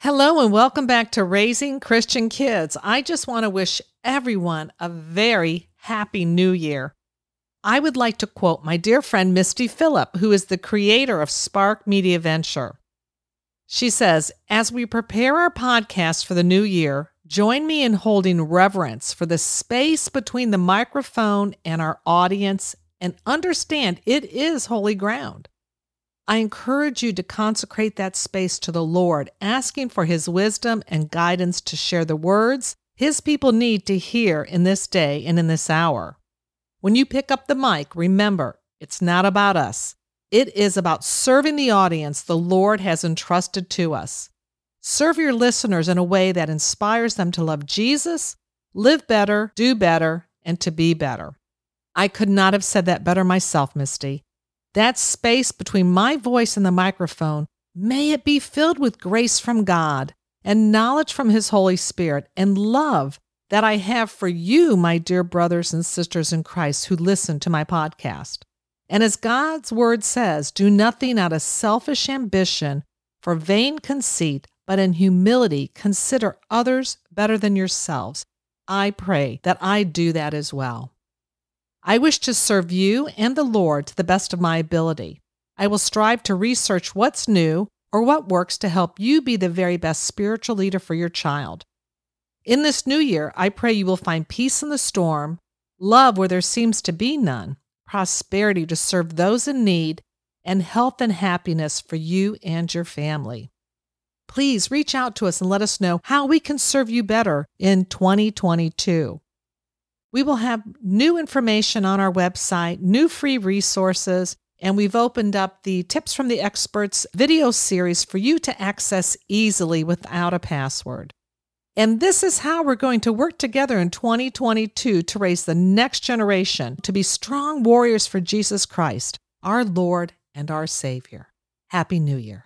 Hello and welcome back to Raising Christian Kids. I just want to wish everyone a very happy new year. I would like to quote my dear friend Misty Phillip, who is the creator of Spark Media Venture. She says, As we prepare our podcast for the new year, join me in holding reverence for the space between the microphone and our audience and understand it is holy ground. I encourage you to consecrate that space to the Lord, asking for His wisdom and guidance to share the words His people need to hear in this day and in this hour. When you pick up the mic, remember, it's not about us. It is about serving the audience the Lord has entrusted to us. Serve your listeners in a way that inspires them to love Jesus, live better, do better, and to be better. I could not have said that better myself, Misty. That space between my voice and the microphone, may it be filled with grace from God and knowledge from His Holy Spirit and love that I have for you, my dear brothers and sisters in Christ who listen to my podcast. And as God's word says, do nothing out of selfish ambition for vain conceit, but in humility consider others better than yourselves. I pray that I do that as well. I wish to serve you and the Lord to the best of my ability. I will strive to research what's new or what works to help you be the very best spiritual leader for your child. In this new year, I pray you will find peace in the storm, love where there seems to be none, prosperity to serve those in need, and health and happiness for you and your family. Please reach out to us and let us know how we can serve you better in 2022. We will have new information on our website, new free resources, and we've opened up the Tips from the Experts video series for you to access easily without a password. And this is how we're going to work together in 2022 to raise the next generation to be strong warriors for Jesus Christ, our Lord and our Savior. Happy New Year.